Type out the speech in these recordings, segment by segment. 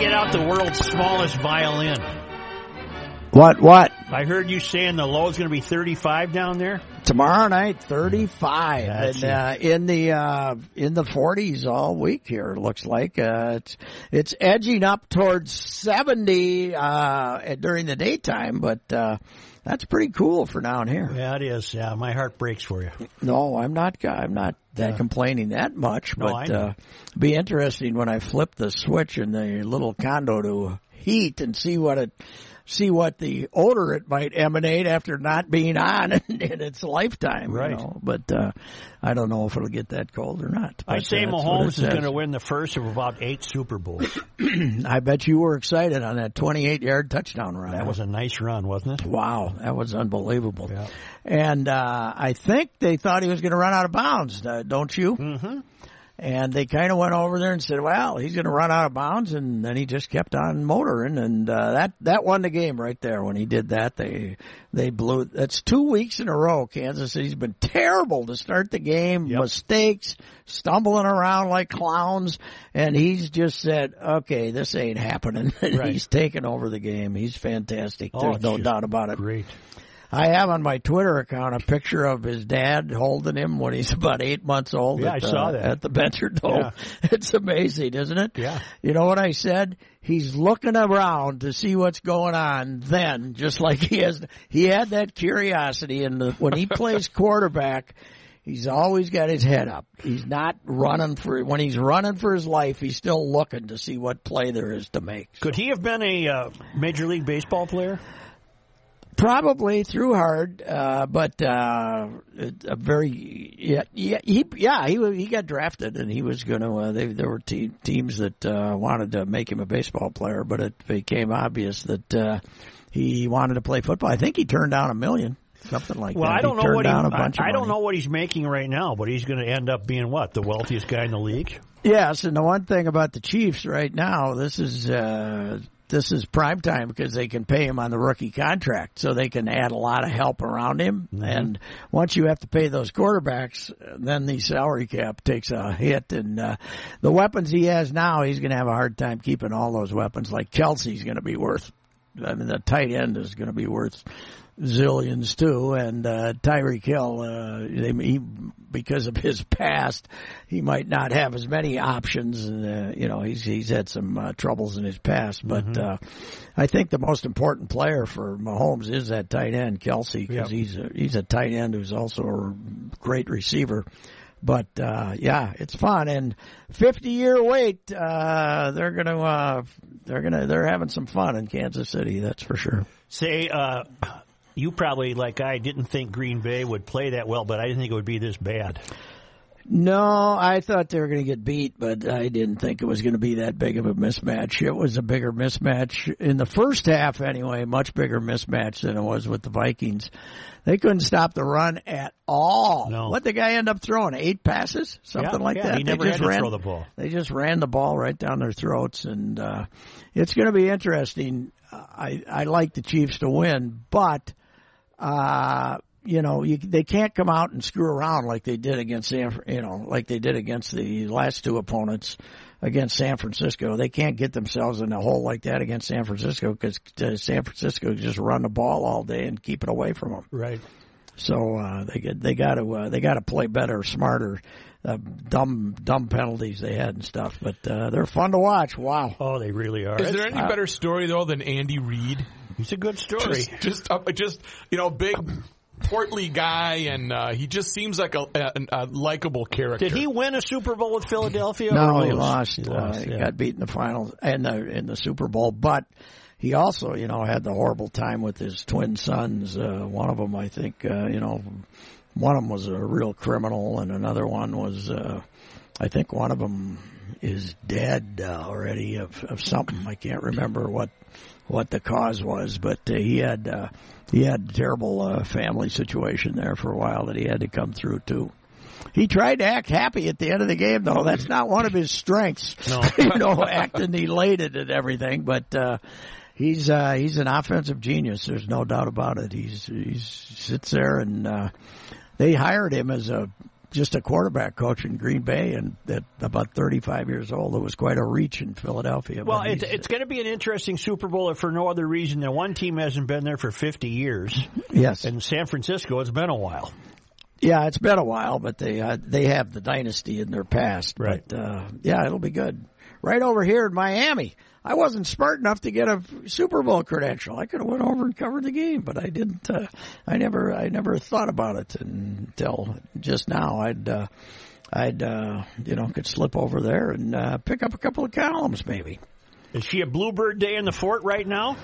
get out the world's smallest violin? What? What? I heard you saying the low is going to be 35 down there. Tomorrow night, thirty-five, That's and uh, in the uh, in the forties all week here. Looks like uh, it's it's edging up towards seventy uh, during the daytime, but uh, that's pretty cool for down here. Yeah, it is. Yeah, my heart breaks for you. No, I'm not. I'm not that complaining that much, No, but know. uh, be interesting when I flip the switch in the little condo to heat and see what it see what the odor it might emanate after not being on in, in its lifetime. Right. You know? But uh, I don't know if it'll get that cold or not. I say Mahomes is going to win the first of about eight Super Bowls. I bet you were excited on that 28 yard touchdown run. That was a nice run, wasn't it? Wow, that was unbelievable. Yeah. And uh, I think they thought he was going to run out of bounds, uh, don't you? Mm-hmm. And they kind of went over there and said, "Well, he's going to run out of bounds," and then he just kept on motoring, and uh, that that won the game right there. When he did that, they they blew. That's two weeks in a row. Kansas City's been terrible to start the game, Yep. mistakes, stumbling around like clowns, and he's just said, "Okay, this ain't happening." Right. he's taken over the game. He's fantastic. Oh, There's no doubt about it. Great. I have on my Twitter account a picture of his dad holding him when he's about eight months old. Yeah, at, I saw uh, that. at the Bencher Dome. Yeah. It's amazing, isn't it? Yeah. You know what I said? He's looking around to see what's going on. Then, just like he has, he had that curiosity, and when he plays quarterback. He's always got his head up. He's not running for when he's running for his life. He's still looking to see what play there is to make. Could he have been a uh, Major League Baseball player? Probably threw hard, uh, but uh, a very yeah yeah he yeah he he got drafted and he was going to. Uh, they, there were te- teams that uh, wanted to make him a baseball player, but it became obvious that uh, he wanted to play football. I think he turned down a million, something like Well, that. I don't he know what he. of I don't know what he's making right now, but he's going to end up being what the wealthiest guy in the league. Yes, and the one thing about the Chiefs right now, this is uh, this is prime time because they can pay him on the rookie contract, so they can add a lot of help around him. And once you have to pay those quarterbacks, then the salary cap takes a hit. And uh, the weapons he has now, he's going to have a hard time keeping all those weapons. Like Kelce's going to be worth. I mean, the tight end is going to be worth zillions too, and uh, Tyreek Hill, uh, they, he, because of his past, he might not have as many options, and uh, you know he's he's had some uh, troubles in his past. But uh, I think the most important player for Mahomes is that tight end Kelce, because Yep. he's a, he's a tight end who's also a great receiver. But uh, yeah, it's fun and fifty year wait. Uh, they're gonna uh, they're gonna they're having some fun in Kansas City. That's for sure. Say, uh, you probably like I didn't think Green Bay would play that well, but I didn't think it would be this bad. No, I thought they were going to get beat, but I didn't think it was going to be that big of a mismatch. It was a bigger mismatch in the first half, anyway. Much bigger mismatch than it was with the Vikings. They couldn't stop the run at all. No. What the guy end up throwing? Eight passes, something Yeah, like yeah, that. he They never just ran, throw the ball. They just ran the ball right down their throats, and uh, it's going to be interesting. I I like the Chiefs to win, but uh, you know, you, they can't come out and screw around like they did against San, you know, like they did against the last two opponents against San Francisco. They can't get themselves in a hole like that against San Francisco because uh, San Francisco just run the ball all day and keep it away from them. Right. So uh, they get they got to uh, they got to play better, smarter. Uh, dumb dumb penalties they had and stuff, but uh, they're fun to watch. Wow. Oh, they really are. Is there any better story though than Andy Reid? It's a good story. Just, just, uh, just you know, big, portly guy, and uh, he just seems like a, a, a likable character. Did he win a Super Bowl with Philadelphia? No, or he lost. He lost, he got beat in the finals and the in the Super Bowl, but he also, you know, had the horrible time with his twin sons. Uh, one of them, I think, uh, you know, one of them was a real criminal, and another one was, uh, I think, one of them is dead uh, already of, of something. I can't remember what what the cause was, but uh, he had uh, he had a terrible uh, family situation there for a while that he had to come through too. He tried to act happy at the end of the game, though. That's not one of his strengths. No. you know, acting elated and everything. But uh, he's uh, he's an offensive genius. There's no doubt about it. He's he sits there and uh, they hired him as a just a quarterback coach in Green Bay, and at about 35 years old, it was quite a reach in Philadelphia. Well, it's going to be an interesting Super Bowl if for no other reason than one team hasn't been there for 50 years, yes, and San Francisco it's been a while. yeah, it's been a while, but they uh, they have the dynasty in their past. Right. But uh, yeah, it'll be good. Right over here in Miami, I wasn't smart enough to get a Super Bowl credential. I could have went over and covered the game, but I didn't. Uh, I never I never thought about it until just now. I'd. Uh, I'd, uh, you know, could slip over there and uh, pick up a couple of columns, maybe. Is she a Bluebird Day in the fort right now?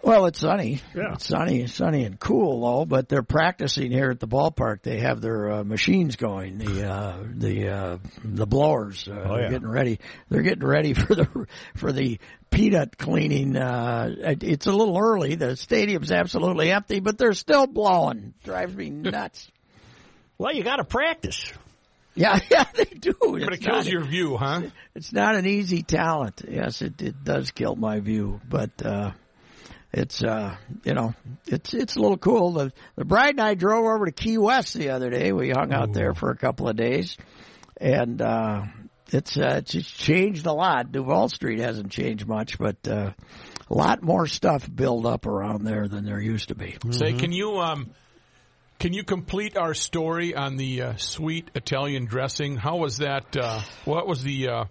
Well, it's sunny. Yeah. It's sunny, sunny and cool though. But they're practicing here at the ballpark. They have their uh, machines going. The uh, the uh, the blowers. Uh, Oh, yeah. getting ready. They're getting ready for the for the peanut cleaning. Uh, it's a little early. The stadium's absolutely empty, but they're still blowing. Drives me nuts. Well, you got to practice. yeah, yeah, they do. But it kills your view, huh? it's not an easy talent. Yes, it, it does kill my view, but uh it's uh you know it's it's a little cool. The the bride and I drove over to Key West the other day. We hung out there for a couple of days, and uh it's uh, it's just changed a lot. Duval Street hasn't changed much, but uh, a lot more stuff built up around there than there used to be. Say, can you um, can you complete our story on the uh, sweet Italian dressing? How was that? Uh, what was the uh,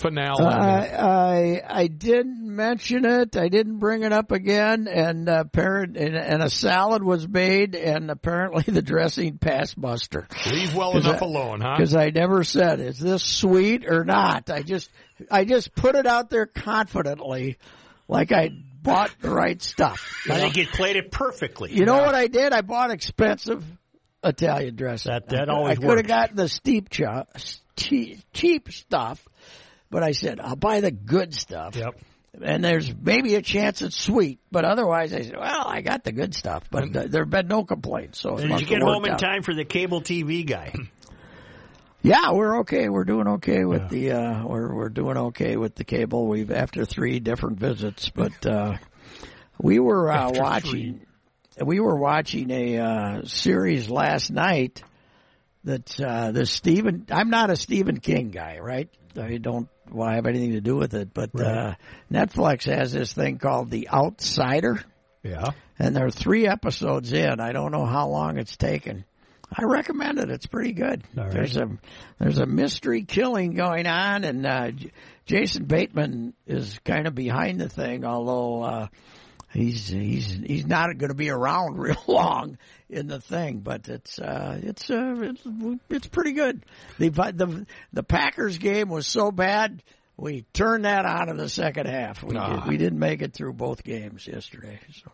finale? I, I I didn't mention it. I didn't bring it up again. And uh, parent and, and a salad was made, and apparently the dressing passed muster Leave well enough I- alone, huh? because I never said is this sweet or not. I just I just put it out there confidently, like I bought the right stuff. I know? think you played it perfectly. You know what I did? I bought expensive Italian dressing. That- that I, always I could have gotten the steep cho- cheap, cheap stuff, but I said I'll buy the good stuff. Yep. And there's maybe a chance it's sweet, but otherwise I said, well, I got the good stuff. But th- there have been no complaints. So Did you get home in out. time for the cable TV guy? Yeah, we're okay. We're doing okay with the uh we're we're doing okay with the cable. We've after three different visits, but uh we were uh watching we were watching a uh series last night that uh the Stephen I'm not a Stephen King guy, right? I don't well, I have anything to do with it, but uh Netflix has this thing called The Outsider Yeah. and there are three episodes in. I don't know how long it's taken. I recommend it. It's pretty good. Right. There's a there's a mystery killing going on, and uh, J- Jason Bateman is kind of behind the thing. Although uh, he's he's he's not going to be around real long in the thing, but it's uh, it's uh, it's it's pretty good. The the the Packers game was so bad. We turned that on in the second half. We, Ah. did, we didn't make it through both games yesterday. So.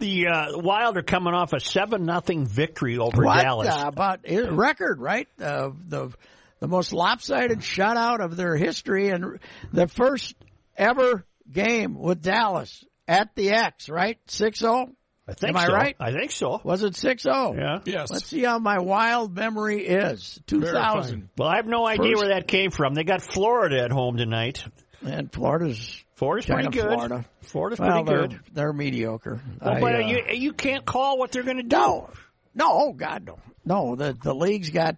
The uh, Wild are coming off a seven nothing victory over what Dallas. uh, about record? Right, uh, the the most lopsided shutout of their history, and the first ever game with Dallas at the X. Right, six zero. I think Am I so. right? I think so. Was it six zero? Yeah. yes. Let's see how my wild memory is. Two thousand. Well, I have no idea First- where that came from. They got Florida at home tonight. And Florida's Florida's kind pretty good. Florida. Florida's Well, pretty they're good. they're mediocre. Well, I, but uh, you you can't call what they're going to do. No, no, oh God, no, no. The the league's got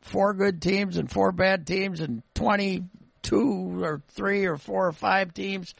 four good teams and four bad teams, and twenty two or three or four or five teams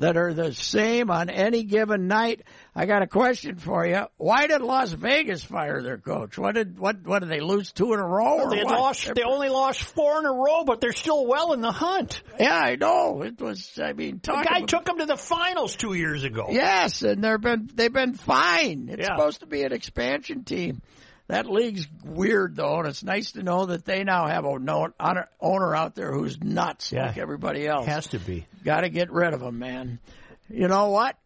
that are the same on any given night. I got a question for you. Why did Las Vegas fire their coach? What did what what did they lose two in a row? or They lost. They only lost four in a row, but they're still well in the hunt. Yeah, I know. It was. I mean, The guy about- took them to the finals two years ago. Yes, and they've been they've been fine. It's Yeah. supposed to be an expansion team. That league's weird though, and it's nice to know that they now have a known owner out there who's nuts Yeah. like everybody else. Has to be. Got to get rid of him, man. You know what?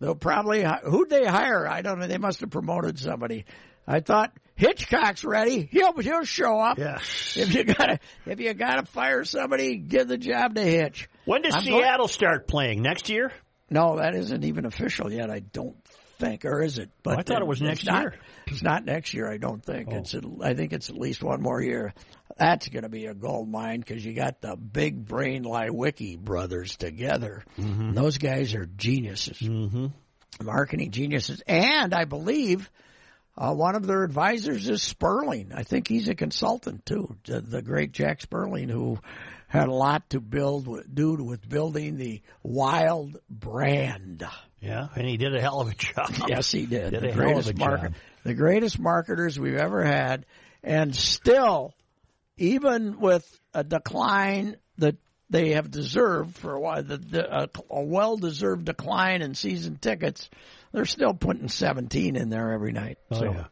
They'll probably who'd they hire? I don't know. They must have promoted somebody. I thought Hitchcock's ready. He'll he'll show up. Yeah. If you gotta if you gotta fire somebody, give the job to Hitch. When does I'm going- Seattle start playing? Next year? No, that isn't even official yet. I don't think, or is it? But I thought it was next not- year. It's not next year. I don't think. Oh. It's. I think it's at least one more year. That's going to be a gold mine because you got the big brain Leiweke brothers together. Mm-hmm. Those guys are geniuses, Mm-hmm. marketing geniuses, and I believe Uh, one of their advisors is Sperling. I think he's a consultant too. The, the great Jac Sperling, who had a lot to build do with building the Wild brand. Yeah, and he did a hell of a job. Yes, he did. Did the a hell of greatest a market, job. the greatest marketers we've ever had, and still, even with a decline that they have deserved for a while, the, the, a, a well-deserved decline in season tickets, they're still putting 17 in there every night. Oh, so yeah.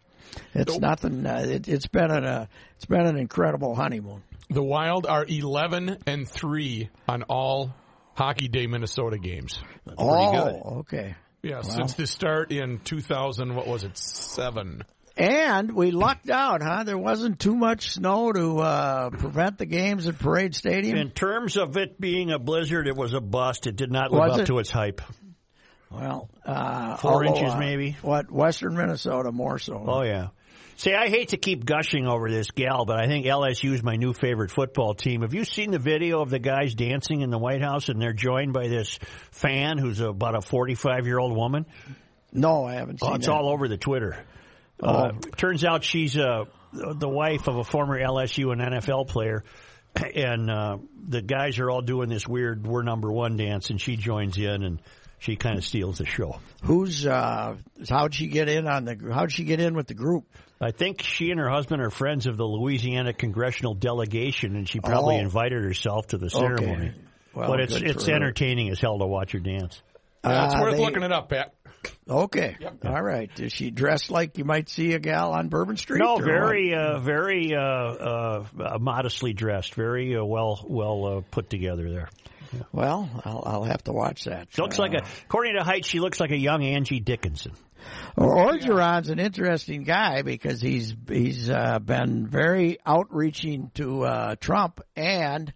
it's nothing. Uh, it, it's been an uh, it's been an incredible honeymoon. The Wild are 11 and 3 on all Hockey Day Minnesota games. oh, okay. Yeah, since the start in 2000, what was it, 7? And we lucked out, huh? There wasn't too much snow to uh, prevent the games at Parade Stadium. In terms of it being a blizzard, it was a bust. It did not live Was up it? to its hype. Well, uh, Four although, inches uh, maybe? What Western Minnesota more so? Oh yeah. See, I hate to keep gushing over this gal, but I think LSU is my new favorite football team. Have you seen the video of the guys dancing in the White House and they're joined by this fan who's about a 45 year old woman? No, I haven't seen Oh, it's that. all over the Twitter. Uh, turns out she's uh, the wife of a former LSU and NFL player, and uh, the guys are all doing this weird "we're number one" dance, and she joins in, and she kind of steals the show. Who's uh, how'd she get in on the? How'd she get in with the group? I think she and her husband are friends of the Louisiana congressional delegation, and she probably Oh. invited herself to the ceremony. Okay. Well, but it's it's for her. entertaining as hell to watch her dance. Yeah, it's Uh, worth they- looking it up, Pat. Okay, all right. Is she dressed like you might see a gal on Bourbon Street? No, very, uh, very uh, uh, uh, modestly dressed, very uh, well, well uh, put together there. What? Well, I'll, I'll have to watch that. She looks like a, according to height, she looks like a young Angie Dickinson. Orgeron's an interesting guy because he's he's uh, been very outreaching to uh, Trump, and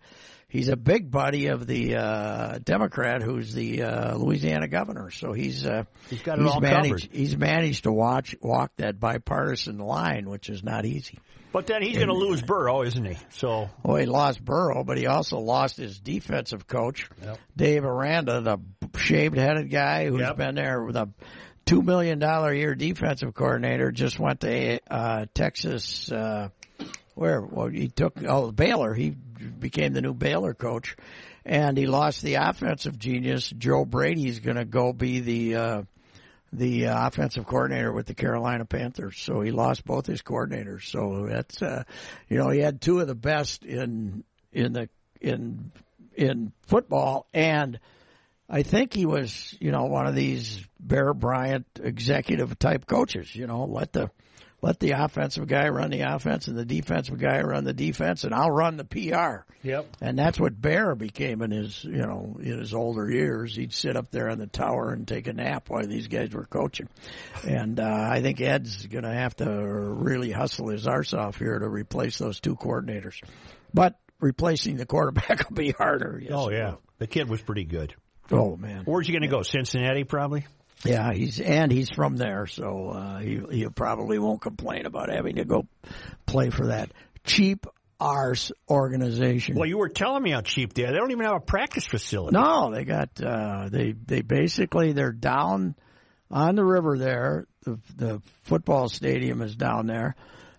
he's a big buddy of the uh, Democrat who's the uh, Louisiana governor. So he's uh, He's got it all managed covered. he's managed to watch walk that bipartisan line, which is not easy. But then he's going to lose Burrow, isn't he? So Well, he lost Burrow, but he also lost his defensive coach, Dave Aranda, the shaved headed guy who's Yep. been there with a two million dollar a year defensive coordinator. Just went to uh, Texas. Uh, where? Well, he took oh Baylor. He became the new Baylor coach, and he lost the offensive genius. Joe Brady's going to go be the. Uh, the uh, offensive coordinator with the Carolina Panthers. So he lost both his coordinators. So that's uh, you know he had two of the best in in the in in football, and I think he was you know one of these Bear Bryant executive type coaches. You know, let the let the offensive guy run the offense and the defensive guy run the defense, and I'll run the PR. Yep. And that's what Bear became in his, you know, in his older years. He'd sit up there on the tower and take a nap while these guys were coaching. And uh, I think Ed's going to have to really hustle his arse off here to replace those two coordinators. But replacing the quarterback will be harder. Yes, oh yeah, the kid was pretty good. Oh man. Where's he going to go? Cincinnati, probably. Yeah, he's and he's from there, so uh, he he probably won't complain about having to go play for that cheap arse organization. Well, you were telling me how cheap they are. They don't even have a practice facility. No, they got uh, they they basically they're down on the river there. The the football stadium is down there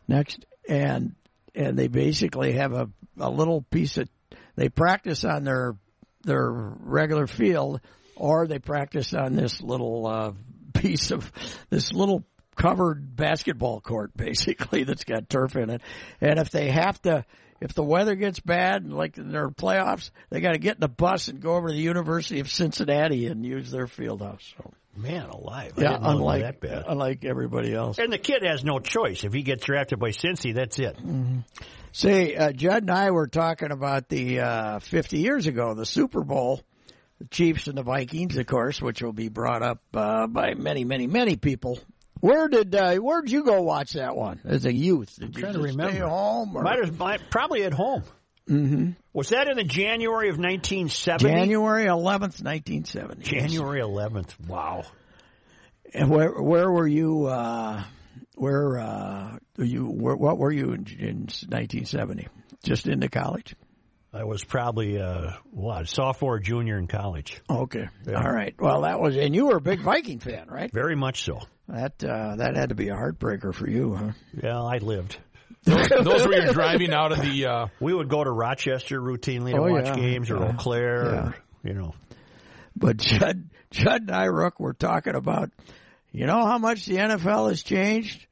next, and and they basically have a a little piece of they practice on their their regular field, or they practice on this little uh, piece of this little covered basketball court basically that's got turf in it. And if they have to if the weather gets bad, and like in their playoffs, they got to get in the bus and go over to the University of Cincinnati and use their field house. So, Man alive. I yeah, didn't know it was unlike unlike everybody else. And the kid has no choice. If he gets drafted by Cincy, that's it. Say, uh, Judd and I were talking about the uh, 50 years ago, the Super Bowl, the Chiefs and the Vikings, of course, which will be brought up uh, by many, many, many people. Where did uh, where did you go watch that one as a youth? Did you trying to just stay remember. home? Or? Might have, probably at home. Mm-hmm. Was that in the January of 1970? January 11th, 1970. January 11th. Wow. And where where were you? Uh, where uh, you? Where, what were you in, in 1970? Just into college? I was probably uh, what sophomore, or junior in college. Okay, all right. Well, that was, and you were a big Viking fan, right? Very much so. That uh, that had to be a heartbreaker for you, huh? Yeah, I lived. Those were your driving out of the. Uh, We would go to Rochester routinely to Oh, watch yeah. games, or Yeah. Eau Claire, Yeah. or, you know. But Judd, Judd and I, Rook, were talking about, you know how much the NFL has changed?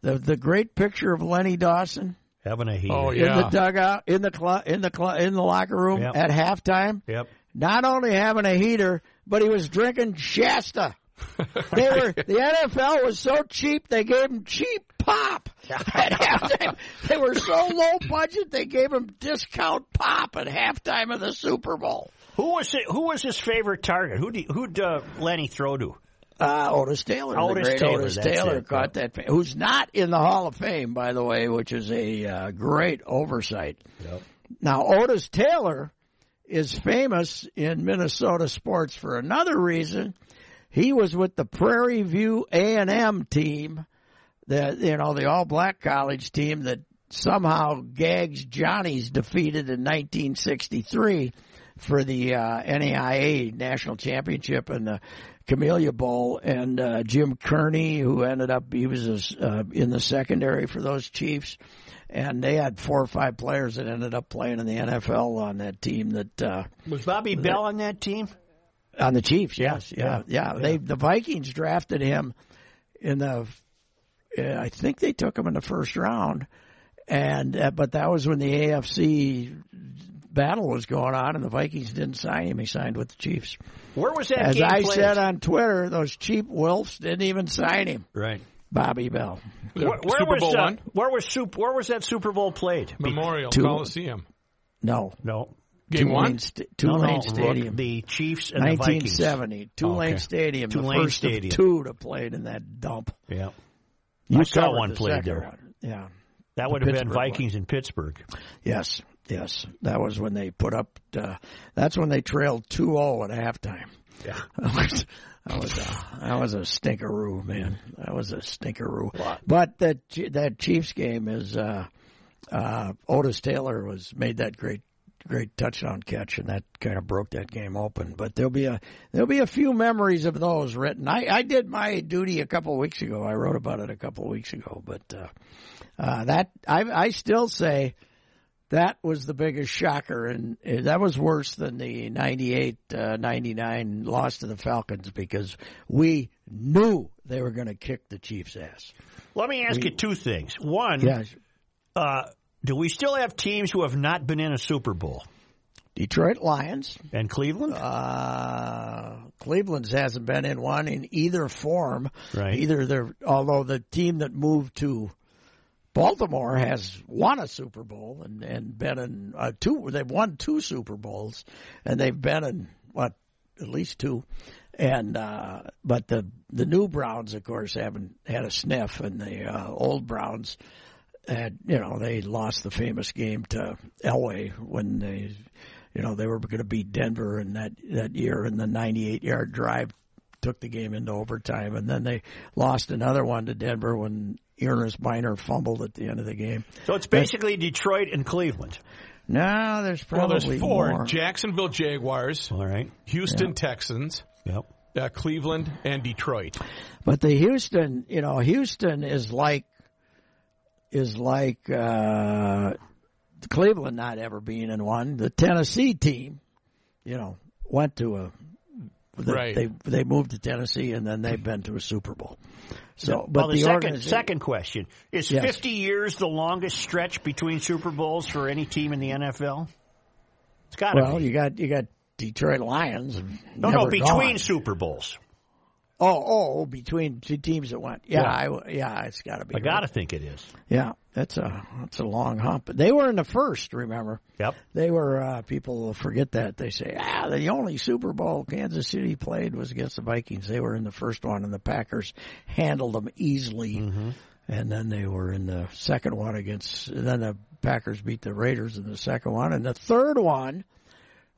The the great picture of Lenny Dawson Having a heater. Oh, in the dugout, in the cl- in the cl- in the locker room Yep. at halftime. Yep. Not only having a heater, but he was drinking Shasta. They were the NFL was so cheap they gave him cheap pop at halftime. They were so low budget they gave him discount pop at halftime of the Super Bowl. Who was it, who was his favorite target? Who who'd uh, Lenny throw to? Uh, Otis Taylor, Otis the great Taylor, Otis Taylor it, caught that. Who's not in the Hall of Fame, by the way, which is a uh, great oversight. Yep. Now, Otis Taylor is famous in Minnesota sports for another reason. He was with the Prairie View A and M team, the you know the all black college team that somehow Gags Johnnies defeated in 1963 for the uh, NAIA national championship and the Camellia Bowl, and uh, Jim Kearney, who ended up he was uh, in the secondary for those Chiefs, and they had four or five players that ended up playing in the NFL on that team. That uh, Was Bobby Bell on that team? on the Chiefs, yes, yeah, Yeah, yeah. They the Vikings drafted him in the, uh, I think they took him in the first round, and uh, but that was when the AFC battle was going on, and the Vikings didn't sign him. He signed with the Chiefs. Where was that As game I played? said on Twitter, those cheap wolves didn't even sign him. right. Bobby Bell. Where, where Super was Bowl uh, where was Sup- where was that Super Bowl played? Memorial Two- Coliseum. No. No. Game one. Tulane, Sta- Tulane no, no, Stadium. Rook, the Chiefs and the Vikings. 1970. Tulane Okay. Stadium. Tulane the first Stadium. of two to played in that dump. Yeah. You I saw one the played there. one. Yeah. That would have been Pittsburgh one. Vikings in Pittsburgh. Yes. Yes. That was when they put up, uh, that's when they trailed 2-0 at halftime. Yeah. That was, that was a that was a stinkeroo, man. That was a stinkeroo. But that that Chiefs game is uh, uh, Otis Taylor was made that great great touchdown catch, and that kind of broke that game open. But there'll be a there'll be a few memories of those written. I I did my duty a couple of weeks ago. I wrote about it a couple of weeks ago, but uh, uh, that I I still say that was the biggest shocker, and uh, that was worse than the 98 uh, 99 loss to the Falcons because we knew they were going to kick the Chiefs' ass. Let me ask you two things. One, Yeah, uh, do we still have teams who have not been in a Super Bowl? Detroit Lions. And Cleveland? Uh, Cleveland's hasn't been in one in either form. Right. Either they're, although the team that moved to Baltimore has won a Super Bowl and, and been in uh, two, they've won two Super Bowls and they've been in what, at least two. And, uh, but the, the new Browns, of course, haven't had a sniff and the, uh, old Browns had, you know, they lost the famous game to Elway when they, you know, they were going to beat Denver in that, that year in the 98 yard drive took the game into overtime, and then they lost another one to Denver when Earnest Byner fumbled at the end of the game. So it's basically Detroit and Cleveland. No, there's Well, probably there's four: more. Jacksonville Jaguars, All right. Houston Texans, Yep. uh, Cleveland, and Detroit. But the Houston, you know, Houston is like is like uh, Cleveland not ever being in one. The Tennessee team, you know, went to a they, Right. they they moved to Tennessee and then they've been to a Super Bowl. So, but well, the, the second second question is: Yes. fifty years the longest stretch between Super Bowls for any team in the NFL? It's got to well, be. you got you got Detroit Lions. No, no, between gone. Super Bowls. Oh, oh, between two teams that went. Yeah, Yeah. I, yeah, it's got to be. I got to think it is. Yeah, that's a that's a long hump. They were in the first. Remember, Yep. they were. Uh, people will forget that. They say, ah, the only Super Bowl Kansas City played was against the Vikings. They were in the first one, and the Packers handled them easily. Mm-hmm. And then they were in the second one against. And then the Packers beat the Raiders in the second one, and the third one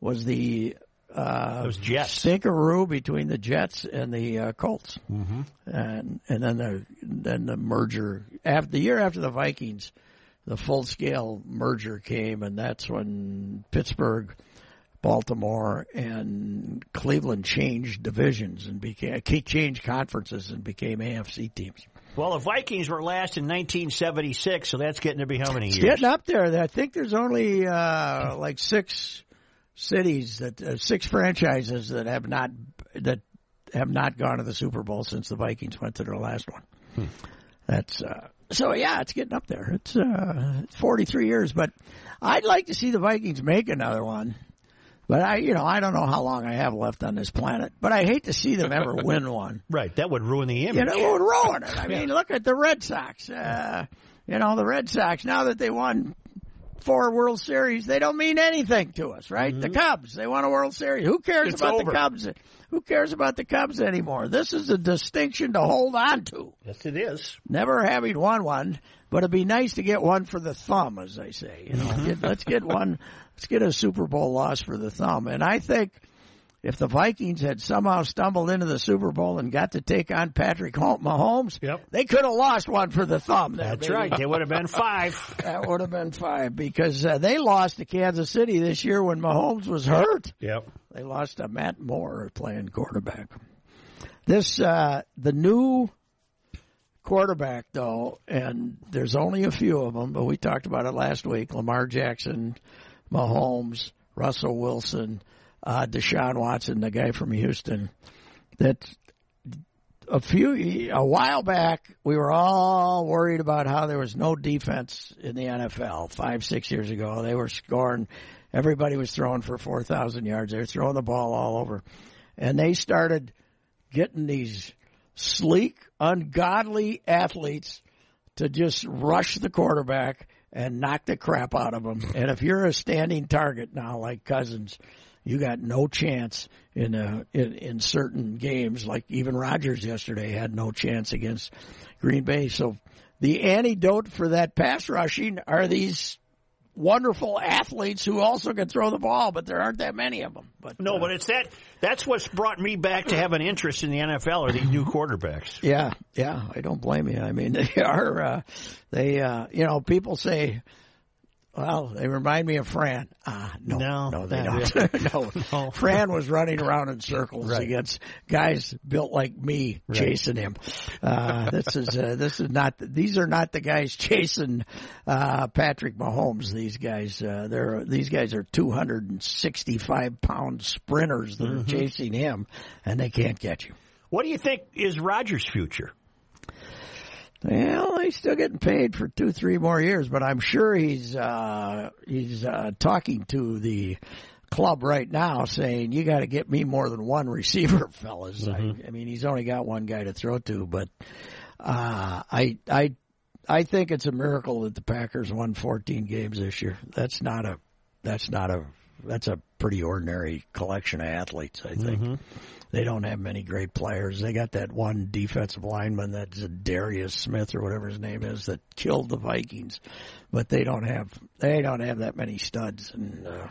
was the uh, It was Jets. stinkeroo between the Jets and the uh, Colts, Mm-hmm. and and then the then the merger after the year after the Vikings, the full scale merger came, and that's when Pittsburgh Baltimore and Cleveland changed divisions and became changed conferences and became AFC teams. Well, the Vikings were last in 1976, so that's getting to be how many It's years? getting up there. I think there's only uh, like six cities that uh, six franchises that have not that have not gone to the Super Bowl since the Vikings went to their last one. That's uh, so yeah, it's getting up there. It's uh, 43 years, but I'd like to see the Vikings make another one. But I, you know, I don't know how long I have left on this planet. But I hate to see them ever win one. Right, that would ruin the image. You know, it would ruin it. I mean, look at the Red Sox. Uh, you know, the Red Sox, now that they won four World Series, they don't mean anything to us, right? The mm-hmm. Cubs, they won a World Series. Who cares It's about over. the Cubs? Who cares about the Cubs anymore? This is a distinction to hold on to. yes, it is. Never having won one, but it'd be nice to get one for the thumb, as they say. You know, get, let's get one. Let's get a Super Bowl loss for the thumb. And I think if the Vikings had somehow stumbled into the Super Bowl and got to take on Patrick Mahomes, Yep. they could have lost one for the thumb. There, That's baby. right. It would have been five. That would have been five because uh, they lost to Kansas City this year when Mahomes was hurt. Yep. They lost to Matt Moore playing quarterback. This uh, the new quarterback though, and there's only a few of them, but we talked about it last week. Lamar Jackson, Mahomes, Russell Wilson, uh, Deshaun Watson, the guy from Houston. That a few a while back we were all worried about how there was no defense in the NFL. Five six years ago, they were scoring. Everybody was throwing for four thousand yards. They were throwing the ball all over, and they started getting these sleek, ungodly athletes to just rush the quarterback and knock the crap out of him. And if you're a standing target now, like Cousins, you got no chance in a, in, in certain games. Like even Rodgers yesterday had no chance against Green Bay. So the antidote for that pass rushing are these wonderful athletes who also can throw the ball, but there aren't that many of them. But No, uh, but it's that. That's what's brought me back to have an interest in the NFL are these new quarterbacks. Yeah, yeah, I don't blame you. I mean, they are, uh, they, uh, you know, people say, well, they remind me of Fran. Ah, no, No, no, they don't. no. No. Fran was running around in circles Right. against guys built like me chasing him. Uh, this is, uh, this is not, these are not the guys chasing, uh, Patrick Mahomes. These guys, uh, they're, these guys are 265 pound sprinters that Mm-hmm. are chasing him and they can't get you. What do you think is Rodgers' future? Well, he's still getting paid for two, three more years, but I'm sure he's uh, he's uh, talking to the club right now, saying you got to get me more than one receiver, fellas. I, I mean, he's only got one guy to throw to, but uh, I I I think it's a miracle that the Packers won 14 games this year. That's not a that's not a that's a pretty ordinary collection of athletes. I think they don't have many great players. They got that one defensive lineman that's a Darius Smith or whatever his name is that killed the Vikings, but they don't have they don't have that many studs and. Uh,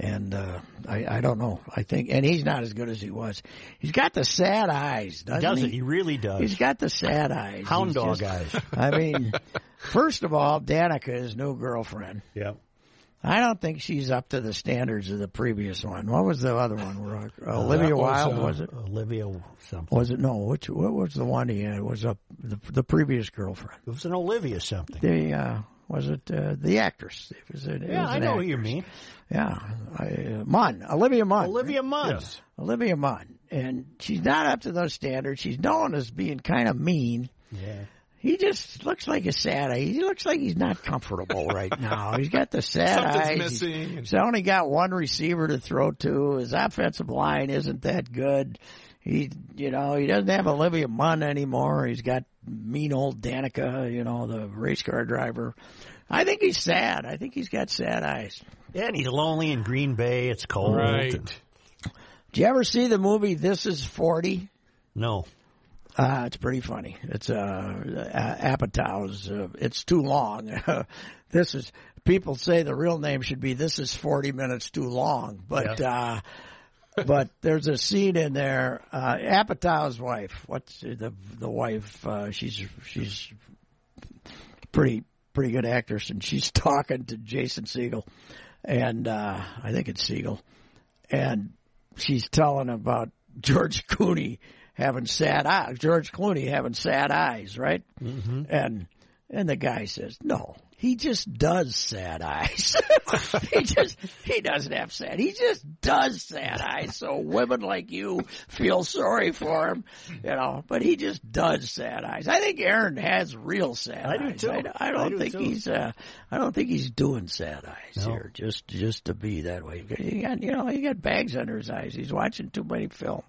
and uh, I, I don't know. I think, and he's not as good as he was. He's got the sad eyes, doesn't Does he? He really does. He's got the sad eyes. Hound He's dog just- eyes. I mean, first of all, Danica, his new girlfriend. Yeah. I don't think she's up to the standards of the previous one. What was the other one? Uh, Olivia that was, Wilde uh, was it? Olivia something. Was it no? Which what was the one he had? It was a the, the previous girlfriend. It was an Olivia something. The uh, was it uh, the actress? It was, it, it Yeah, was I an know who you mean. Yeah, I, uh, Munn, Olivia Munn. Olivia Munn. Yes. Olivia Munn, and she's not up to those standards. She's known as being kind of mean. Yeah. He just looks like a sad eye. He looks like he's not comfortable right now. He's got the sad Something's eyes. missing. He's only got one receiver to throw to. His offensive line isn't that good. He, you know, he doesn't have Olivia Munn anymore. He's got mean old Danica, you know, the race car driver. I think he's sad. I think he's got sad eyes. Yeah, and he's lonely in Green Bay. It's cold. Right. Did you ever see the movie This Is Forty? No. Uh, it's pretty funny. It's uh, Apatow's. Uh, it's too long. this is people say the real name should be This is forty minutes too long, but uh, but there's a scene in there. Uh, Apatow's wife. What's the the wife? Uh, she's she's pretty pretty good actress, and she's talking to Jason Segel, and uh, I think it's Siegel. and she's telling about George Clooney having sad eyes. George Clooney having sad eyes, right? Mm-hmm. And and the guy says, "No, he just does sad eyes. he just he doesn't have sad. He just does sad eyes. So women like you feel sorry for him, you know. But he just does sad eyes. I think Aaron has real sad I eyes. do too. I, I don't I do think too. he's. Uh, I don't think he's doing sad eyes No. here. Just just to be that way. He got you know he got bags under his eyes. He's watching too many film.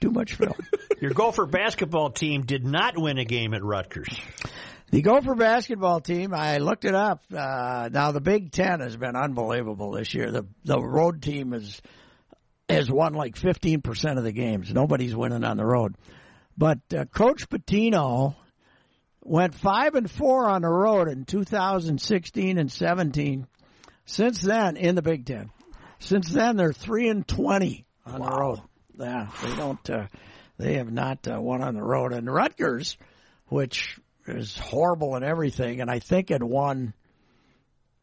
Too much film. Your Gopher basketball team did not win a game at Rutgers. The Gopher basketball team, I looked it up. Uh, now the Big Ten has been unbelievable this year. The the road team has has won like fifteen percent of the games. Nobody's winning on the road, but uh, Coach Pitino went five and four on the road in 2016 and 17. Since then, in the Big Ten, since then they're three and twenty on the road. Yeah, they don't. Uh, they have not uh, won on the road. And Rutgers, which is horrible and everything, and I think had won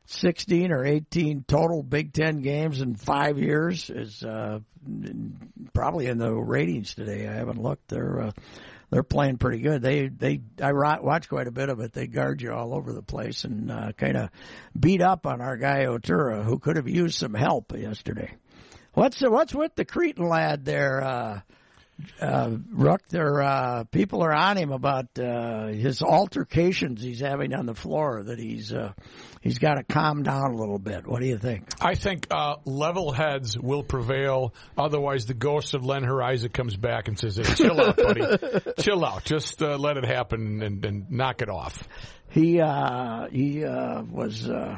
16 or 18 total Big Ten games in five years, is uh, probably in the ratings today. I haven't looked. They're uh, they're playing pretty good. They they I watch quite a bit of it. They guard you all over the place and uh, kind of beat up on our guy Oturu, who could have used some help yesterday. What's what's with the Cretin lad there? Uh, uh, Rook, there, uh, people are on him about, uh, his altercations he's having on the floor that he's, uh, he's got to calm down a little bit. What do you think? I think uh, level heads will prevail. Otherwise, the ghost of Len Horizon comes back and says, hey, "Chill out, buddy. Chill out. Just uh, let it happen and, and knock it off." He, uh, he, uh, was, uh,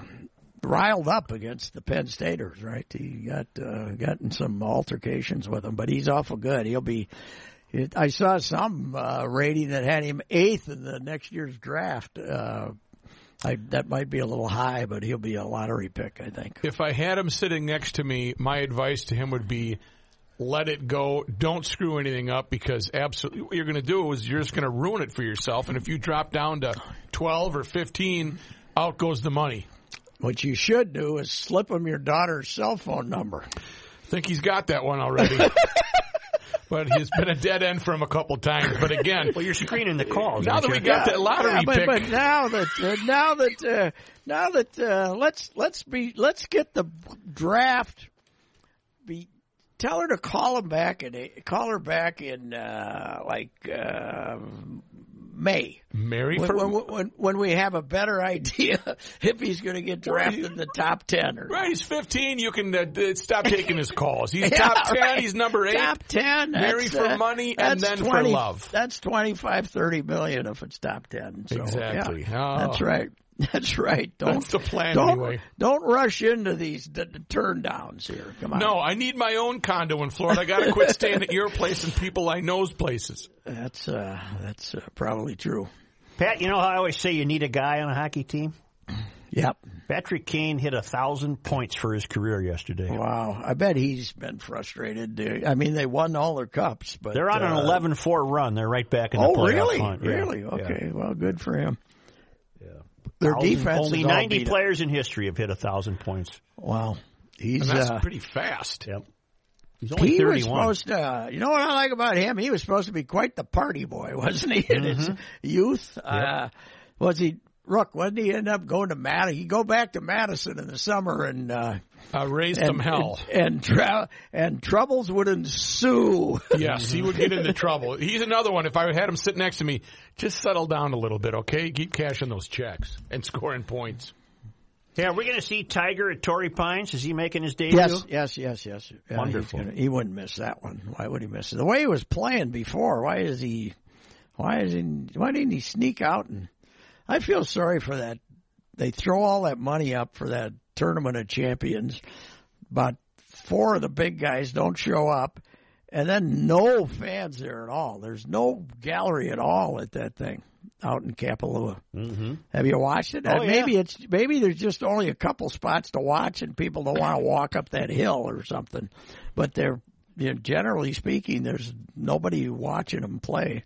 riled up against the Penn Staters, right? He got, uh, gotten some altercations with them, but he's awful good. He'll be, it, I saw some, uh, rating that had him eighth in the next year's draft. Uh, I, that might be a little high, but he'll be a lottery pick, I think. If I had him sitting next to me, my advice to him would be let it go. Don't screw anything up because absolutely what you're going to do is you're just going to ruin it for yourself. And if you drop down to 12 or 15, out goes the money. What you should do is slip him your daughter's cell phone number. I think he's got that one already. but he's been a dead end for him a couple times. But again, Well, you're screening the calls. now that we you? got that lottery Yeah, but, pick, but now that uh, now that uh, now that uh, let's let's be let's get the draft. Be tell her to call him back and call her back in uh, like uh, May. Mary When, for when, when, when we have a better idea if he's going to get drafted in the top ten or Right, he's 15. You can uh, stop taking his calls. He's Yeah, top 10. right. He's number 8. Top ten. Marry that's, for uh, money and then for love. That's twenty five thirty million if it's top ten. So, Exactly. yeah, Oh. That's right. That's right. Don't That's the plan don't, anyway. Don't rush into these d- d- turn downs here. Come on. No, I need my own condo in Florida. I got to quit staying at your place and people I know's places. that's uh, that's uh, probably true. Pat, you know how I always say you need a guy on a hockey team? Yep. Patrick Kane hit a thousand points for his career yesterday. Wow. I bet he's been frustrated. I mean, they won all their cups, but They're on an uh, 11-4 run. They're right back in the Oh, playoff really? hunt. Yeah. Really? Yeah. Okay. Well, good for him. Their defense Only is 90 beat up. players in history have hit a thousand points. Wow. He's And that's uh, pretty fast. Yep. He's only he 31. was supposed to. You know what I like about him? He was supposed to be quite the party boy, wasn't he? In his Mm-hmm. youth, uh, was he? Rook, wasn't he end up going to Madison? He go back to Madison in the summer and uh, Uh, raised and some hell. and and, tra- and troubles would ensue. Yes, he would get into trouble. He's another one. If I had him sit next to me, just settle down a little bit, okay? Keep cashing those checks and scoring points. Yeah, we're we going to see Tiger at Torrey Pines? Is he making his debut? Yes, yes, yes, yes. Yeah, Wonderful. gonna- he wouldn't miss that one. Why would he miss it? The way he was playing before. Why is he? Why is he? Why didn't he sneak out? And I feel sorry for that. They throw all that money up for that tournament of champions, but four of the big guys don't show up, and then no fans there at all. There's no gallery at all at that thing out in Kapalua. Mm-hmm. Have you watched it? Oh, maybe it's maybe there's just only a couple spots to watch, and people don't want to walk up that hill or something. But they're you know, generally speaking, there's nobody watching them play,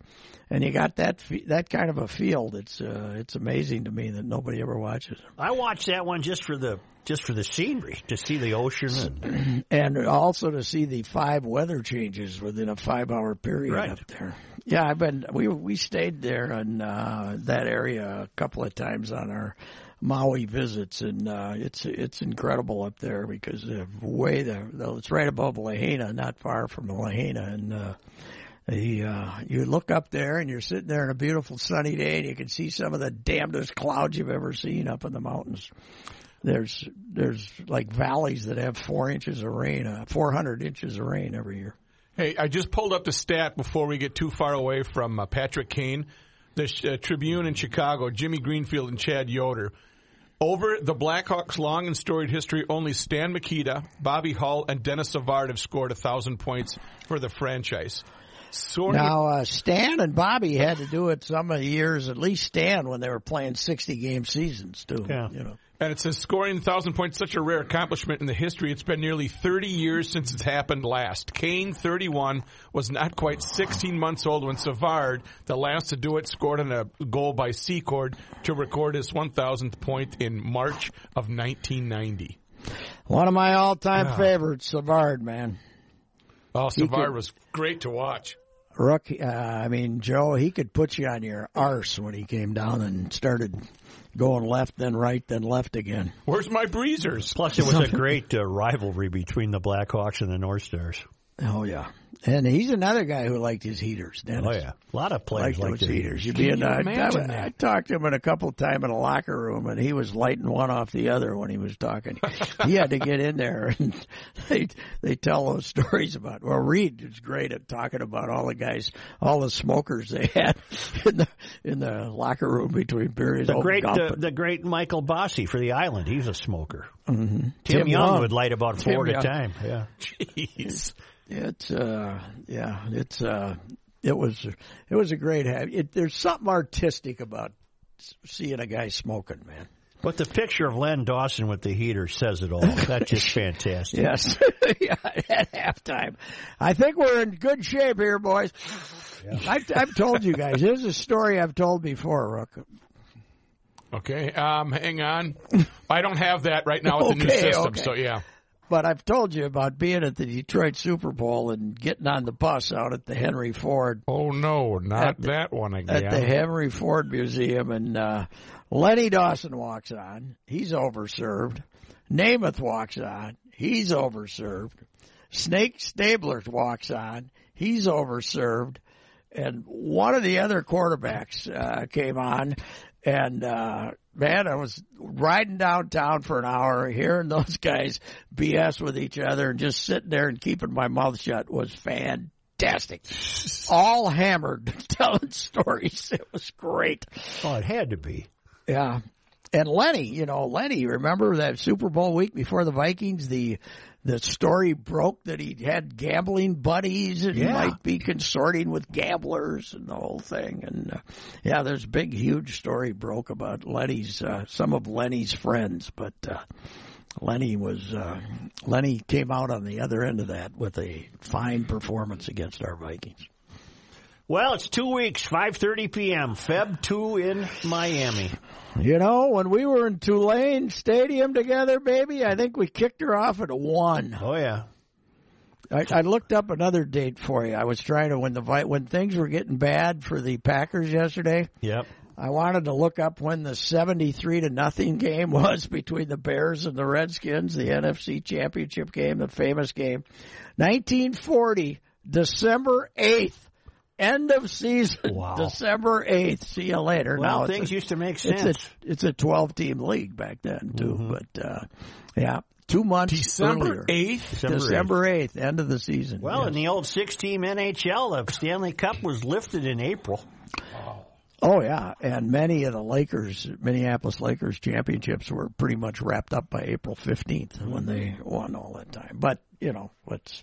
and you got that that kind of a field. It's uh, it's amazing to me that nobody ever watches. I watched that one just for the just for the scenery to see the ocean and and also to see the five weather changes within a five hour period Right. up there. Yeah, I've been we we stayed there in uh, that area a couple of times on our Maui visits, and uh, it's it's incredible up there because the way the, the it's right above Lahaina, not far from Lahaina, and. Uh, the, uh, you look up there and you're sitting there on a beautiful sunny day and you can see some of the damnedest clouds you've ever seen up in the mountains. There's there's like valleys that have four inches of rain, uh, 400 inches of rain every year. Hey, I just pulled up the stat before we get too far away from uh, Patrick Kane. The uh, Tribune in Chicago, Jimmy Greenfield and Chad Yoder. Over the Blackhawks' long and storied history, only Stan Mikita, Bobby Hull, and Denis Savard have scored a thousand points for the franchise. Scoring Now, uh, Stan and Bobby had to do it some of the years, at least Stan, when they were playing 60 game seasons, too. Yeah. You know. And it says scoring 1,000 points, such a rare accomplishment in the history. It's been nearly 30 years since it's happened last. Kane, 31, was not quite 16 months old when Savard, the last to do it, scored on a goal by Secord to record his 1,000th point in March of 1990. One of my all time Yeah. favorites, Savard, man. Oh, Savard could- was great to watch. Rook, uh, I mean, Joe, he could put you on your arse when he came down and started going left, then right, then left again. Where's my breezers? plus it was a great uh, rivalry between the Blackhawks and the North Stars. Oh, yeah. And he's another guy who liked his heaters, Denis. Oh yeah, a lot of players Liked like those heaters. heaters. You'd be in, you uh, I, I, that? I talked to him in a couple times in a locker room, and he was lighting one off the other when he was talking. he had to get in there, and they they tell those stories about. Well, Reed is great at talking about all the guys, all the smokers they had in the in the locker room between periods. The Oh, great, Gump uh, the great Michael Bossy for the Island. He's a smoker. Mhm. Tim, Tim Young, Young. would light about Tim four at a time. Yeah. Jeez. It's uh yeah, it's uh it was it was a great have it, there's something artistic about seeing a guy smoking, man. But the picture of Len Dawson with the heater says it all. That's just fantastic. Yes. yeah, at halftime. I think we're in good shape here, boys. I've, I've told you guys. This is a story I've told before, Rook. Okay, um, hang on. I don't have that right now with the new system, okay. so yeah. But I've told you about being at the Detroit Super Bowl and getting on the bus out at the Henry Ford Oh no, not the- that one again. at the Henry Ford Museum, and uh, Lenny Dawson walks on. He's overserved. Namath walks on. He's overserved. Snake Stabler walks on. He's overserved. And one of the other quarterbacks uh, came on, and uh, man, I was riding downtown for an hour, hearing those guys BS with each other, and just sitting there and keeping my mouth shut was fantastic. All hammered, telling stories. It was great. Oh, it had to be. Yeah. And Lenny, you know, Lenny, remember that Super Bowl week before the Vikings, the the story broke that he had gambling buddies and Yeah. might be consorting with gamblers and the whole thing. And uh, yeah, there's a big, huge story broke about Lenny's uh, some of Lenny's friends, but uh, Lenny was uh, Lenny came out on the other end of that with a fine performance against our Vikings. Well, it's two weeks, 5.30 p.m., Feb 2 in Miami. You know, when we were in Tulane Stadium together, baby, I think we kicked her off at one. Oh, yeah. I, I looked up another date for you. I was trying to when the when things were getting bad for the Packers yesterday. Yep. I wanted to look up when the seventy-three to nothing game was between the Bears and the Redskins, the NFC Championship game, the famous game, nineteen forty, December eighth. End of season, Wow. December eighth. See you later. Well, now things a- used to make it's sense. a it's a twelve team league back then too. But uh, yeah, two months December earlier. eighth. December 8th. End of the season. Well, yes. in the old six-team NHL, the Stanley Cup was lifted in April. oh yeah, and many of the Lakers, Minneapolis Lakers championships were pretty much wrapped up by April fifteenth when they won all that time. But you know, what's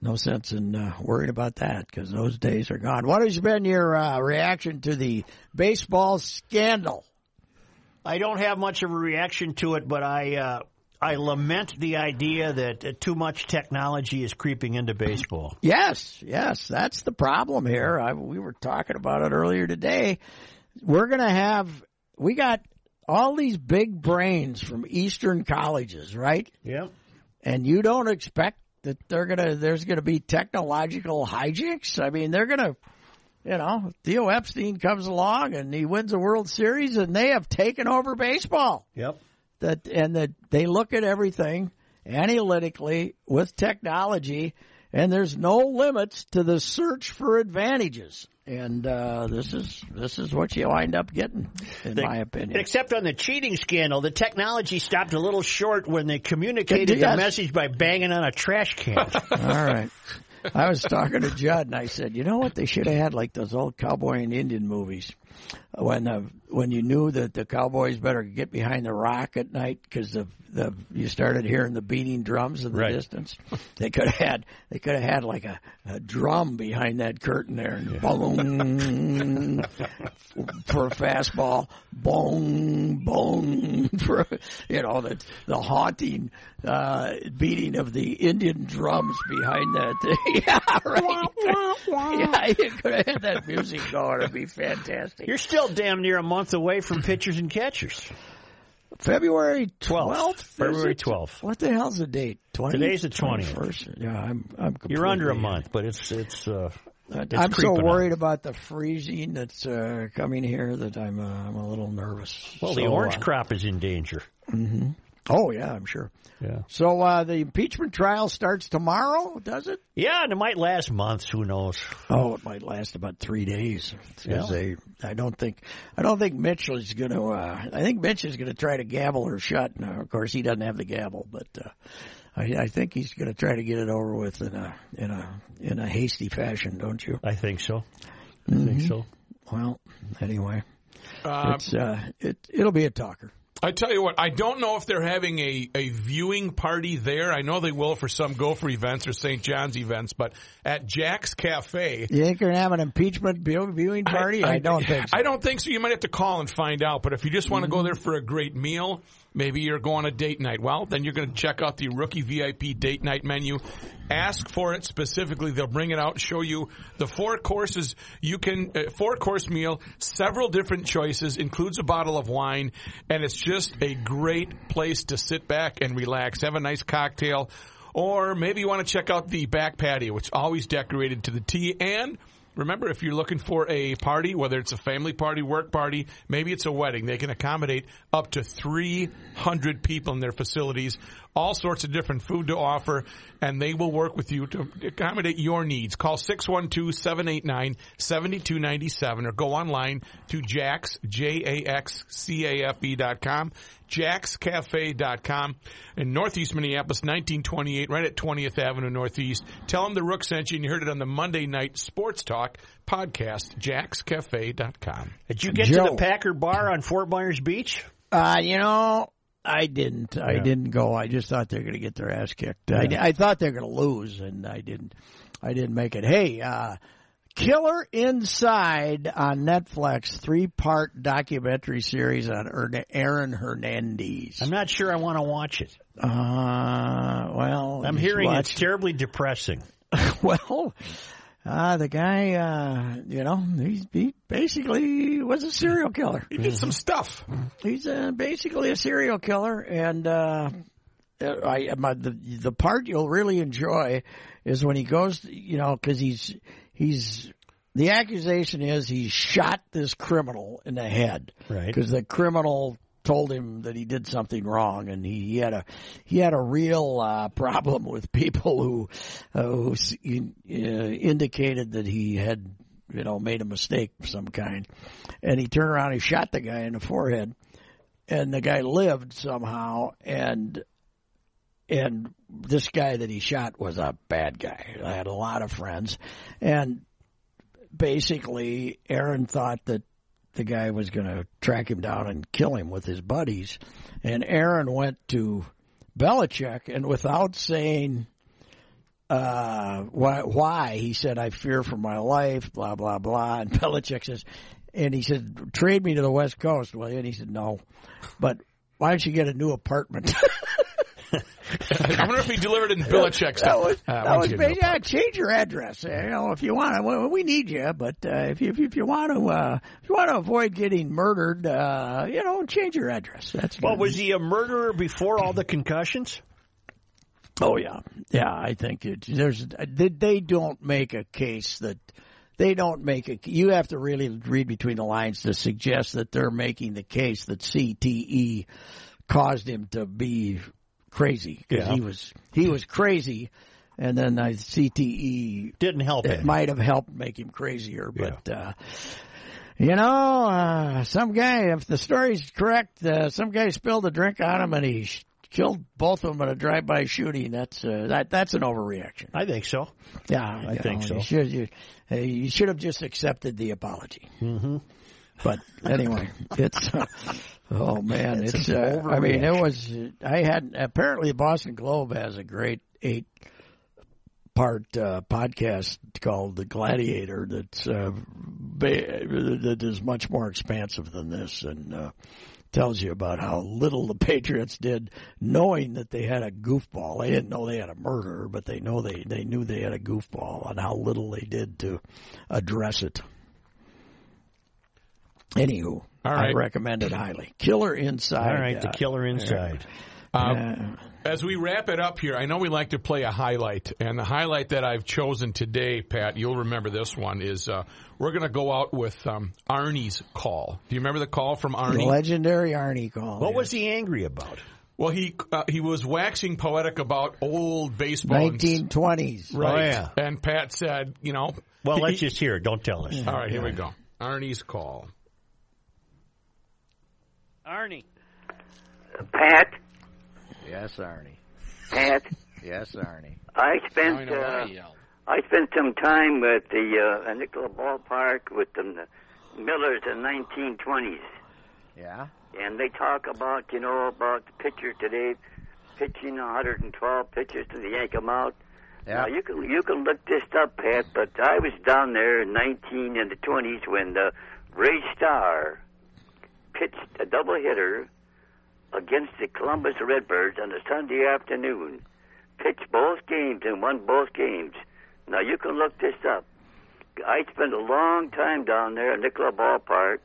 no sense in uh, worrying about that because those days are gone. What has been your uh, reaction to the baseball scandal? I don't have much of a reaction to it, but I uh, I lament the idea that uh, too much technology is creeping into baseball. Yes, yes, that's the problem here. I, we were talking about it earlier today. We're going to have, we got all these big brains from Eastern colleges, right? Yeah. And you don't expect that they're to, there's going to be technological hijinks? I mean, they're going to, you know, Theo Epstein comes along and he wins a World Series and they have taken over baseball. Yep. That and that they look at everything analytically with technology, and there's no limits to the search for advantages. And uh, this is this is what you wind up getting, in The- my opinion. Except on the cheating scandal, the technology stopped a little short when they communicated Yes. the message by banging on a trash can. All right. I was talking to Judd and I said, you know what? They should have had like those old cowboy and Indian movies when uh, when you knew that the cowboys better get behind the rock at night because the the you started hearing the beating drums in the Right. distance. They could have had they could have had like a, a drum behind that curtain there and boom for a fastball, boom boom for you know the the haunting uh, beating of the Indian drums behind that. yeah, right. yeah, you could have had that music going. It'd be fantastic. You're still damn near a month away from pitchers and catchers. February 12th. twelfth. February 12th. What the hell's the date? 20? Today's the 20th. 21st? Yeah, I'm. I'm You're under a month, but it's it's. Uh, it's I'm so worried up. about the freezing that's uh, coming here that I'm uh, I'm a little nervous. Well, the orange uh, crop is in danger. Oh yeah, I'm sure. Yeah. So uh, the impeachment trial starts tomorrow, does it? Yeah, and it might last months. Who knows? Oh, it might last about three days. Yeah. they, I don't think, I don't think Mitch is going to. Uh, I think Mitch is going to try to gavel her shut. Now, of course, he doesn't have the gavel, but uh, I, I think he's going to try to get it over with in a in a in a hasty fashion, don't you? I think so. I think so. Well, anyway, Uh, it's uh, it it'll be a talker. I tell you what, I don't know if they're having a, a viewing party there. I know they will for some Gopher events or St. John's events, but at Jack's Cafe. You think you're gonna have an impeachment viewing party? I, don't think. So. I don't think so. You might have to call and find out. But if you just want to go mm-hmm. there for a great meal, maybe you're going a date night. Well, then you're going to check out the rookie VIP date night menu. Ask for it specifically. They'll bring it out show you the four courses. You can uh, four course meal, several different choices, includes a bottle of wine, and it's just a great place to sit back and relax. Have a nice cocktail. Or maybe you want to check out the back patio, which is always decorated to the T. And remember, if you're looking for a party, whether it's a family party, work party, maybe it's a wedding, they can accommodate up to 300 people in their facilities. All sorts of different food to offer, and they will work with you to accommodate your needs. Call 612-789-7297 or go online to Jax, J-A-X-C-A-F-E E dot com, jaxcafe.com in Northeast Minneapolis, 1928, right at 20th Avenue Northeast. Tell them the Rook sent you and you heard it on the Monday Night Sports Talk podcast, jaxcafe.com. Did you get to the Packer Bar on Fort Myers Beach? Uh, you know, I didn't. I Yeah. didn't go. I just thought they're going to get their ass kicked. I, I thought they're going to lose, and I didn't. I didn't make it. Hey, uh, Killer Inside on Netflix, three part documentary series on Aaron Hernandez. I'm not sure I want to watch it. Uh, well, I'm hearing watch- it's terribly depressing. well, uh, the guy, uh, you know, he's, he basically was a serial killer. He did some stuff. He's uh, basically a serial killer, and uh, I my, the the part you'll really enjoy is when he goes, you know, because he's he's the accusation is he shot this criminal in the head, Right. Because the criminal told him that he did something wrong, and he, he had a he had a real uh, problem with people who uh, who uh, indicated that he had you know made a mistake of some kind, and he turned around and shot the guy in the forehead, and the guy lived somehow, and and this guy that he shot was a bad guy. I had a lot of friends, and basically Aaron thought that the guy was going to track him down and kill him with his buddies, and Aaron went to Belichick, and without saying uh, why, why, he said, "I fear for my life." Blah blah blah, and Belichick says, and he said, "Trade me to the West Coast, will you?" And he said, "No, but why don't you get a new apartment?" I wonder if he delivered it in Belichick That style. was, Uh, that once was you big. Yeah, change your address. Uh, You know, if you want to, well, we need you. But uh, if you if you want to, uh, if you want to avoid getting murdered, uh, you know, change your address. That's Well, was he a murderer before all the concussions? Oh yeah, yeah. I think it, there's they, they don't make a case that they don't make a. You have to really read between the lines to suggest that they're making the case that CTE caused him to be crazy because Yeah. he was he was crazy, and then uh, CTE Didn't help it him. might have helped make him crazier, but. uh you know, uh, some guy, if the story's correct, uh, some guy spilled a drink on him and he sh- killed both of them in a drive-by shooting. That's uh, that that's an overreaction. I think so. Yeah, I think know, so. You should you, uh, you should have just accepted the apology. Mm-hmm. But anyway, it's uh, oh man, It's it's. Uh, I mean, it was. I had apparently Boston Globe has a great eight part uh, podcast called The Gladiator that's uh, ba- that is much more expansive than this and uh, tells you about how little the Patriots did, knowing that they had a goofball. They didn't know they had a murderer, but they know they they knew they had a goofball and how little they did to address it. Anywho, All I recommend it highly. Killer Inside. All right, the killer inside. uh, As we wrap it up here, I know we like to play a highlight, and the highlight that I've chosen today, Pat, you'll remember this one is uh, we're going to go out with um, Arnie's call. Do you remember the call from the Arnie? legendary Arnie call. What was he angry about? well, he uh, he was waxing poetic about old baseball. and- 1920s. Right. Oh, yeah. And Pat said, you know. Well, he- let's just hear it. Don't tell us. All right, here we go. Arnie's call. Arnie. Pat, Yes, Arnie. Pat, Yes, Arnie. I spent uh, he. I spent some time at the uh, Nicollet Ballpark with the Millers in 1920s, Yeah? and they talk about you know about the pitcher today pitching 112 pitches to the yank 'em out. Yeah. Now you can you can look this up, Pat, but I was down there in 19 in the 20s when the Ray Starr pitched a double hitter against the Columbus Redbirds on a Sunday afternoon. Pitched both games and won both games. Now you can look this up. I spent a long time down there at Nicollet Ballpark.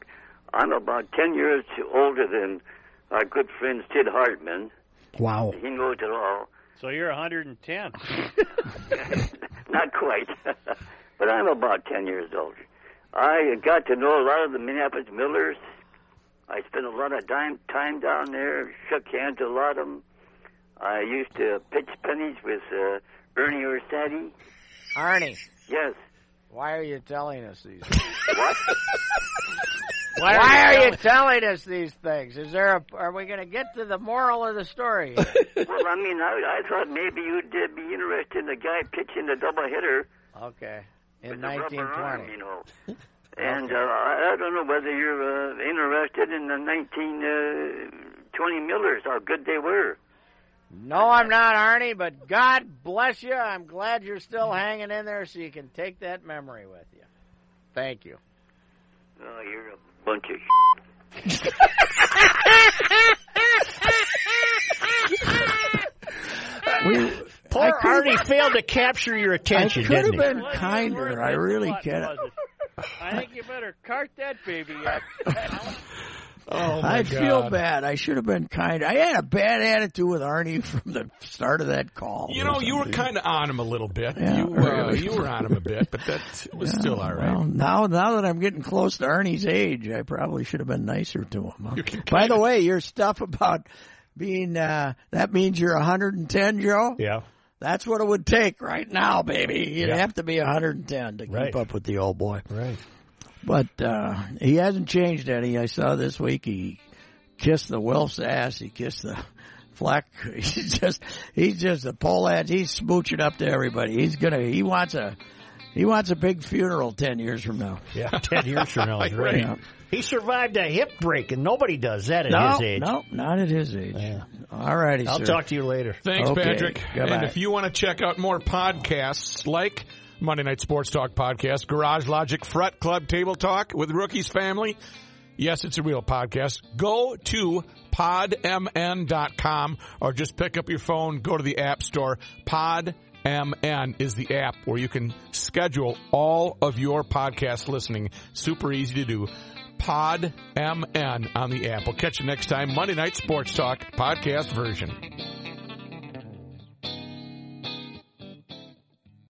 I'm about 10 years older than our good friend Sid Hartman. Wow. He knows it all. So you're 110. Not quite, but I'm about 10 years older. I got to know a lot of the Minneapolis Millers. I spent a lot of time, time down there, shook hands with a lot of them. I used to pitch pennies with uh, Ernie Orsatti. Ernie. Yes. why are you telling us these What? Why, Why are you telling- telling us these things? Is there a are we gonna get to the moral of the story? well, I mean, I, I thought maybe you'd uh, be interested in the guy pitching the double hitter Okay. In with the rubber arm, 1920. you know. And uh, I I don't know whether you're uh, interested in the 1920 Millers, how good they were. No, I'm not, Arnie, but God bless you. I'm glad you're still hanging in there so you can take that memory with you. Thank you. Oh, you're a bunch of We, Poor I could've- Arnie failed to capture your I attention, could have didn't he? been Wasn't kinder. I really can't. Was it? I think you better cart that baby up. Oh, my I God. feel bad. I should have been kinder. I had a bad attitude with Arnie from the start of that call. You know, you were kind of on him a little bit. Yeah, you, uh, really. you were on him a bit, but that was still all right. Well, now, now that I'm getting close to Arnie's age, I probably should have been nicer to him. huh? By kinda- the way, your stuff about being, uh, that means you're 110, Joe? Yeah. That's what it would take right now, baby. You'd Yeah. have to be 110 to keep Right. up with the old boy. Right. But uh, he hasn't changed any. I saw this week he kissed the Wilf's ass. He kissed the Fleck. He's just he's just a pole ass. He's smooching up to everybody. He's gonna he wants a he wants a big funeral ten years from now. Yeah. Ten years from now, is right. Yeah. He survived a hip break, and nobody does that at no, his age. No, not at his age. Yeah. All righty, I'll sir. talk to you later. Thanks, okay. Patrick. Goodbye. And if you want to check out more podcasts like Monday Night Sports Talk podcast, Garage Logic Front Club Table Talk with Rookies Family, yes, it's a real podcast. Go to podmn.com or just pick up your phone, go to the App Store, Podmn is the app where you can schedule all of your podcast listening. Super easy to do. PodMN on the app. We'll catch you next time, Monday Night Sports Talk, podcast version.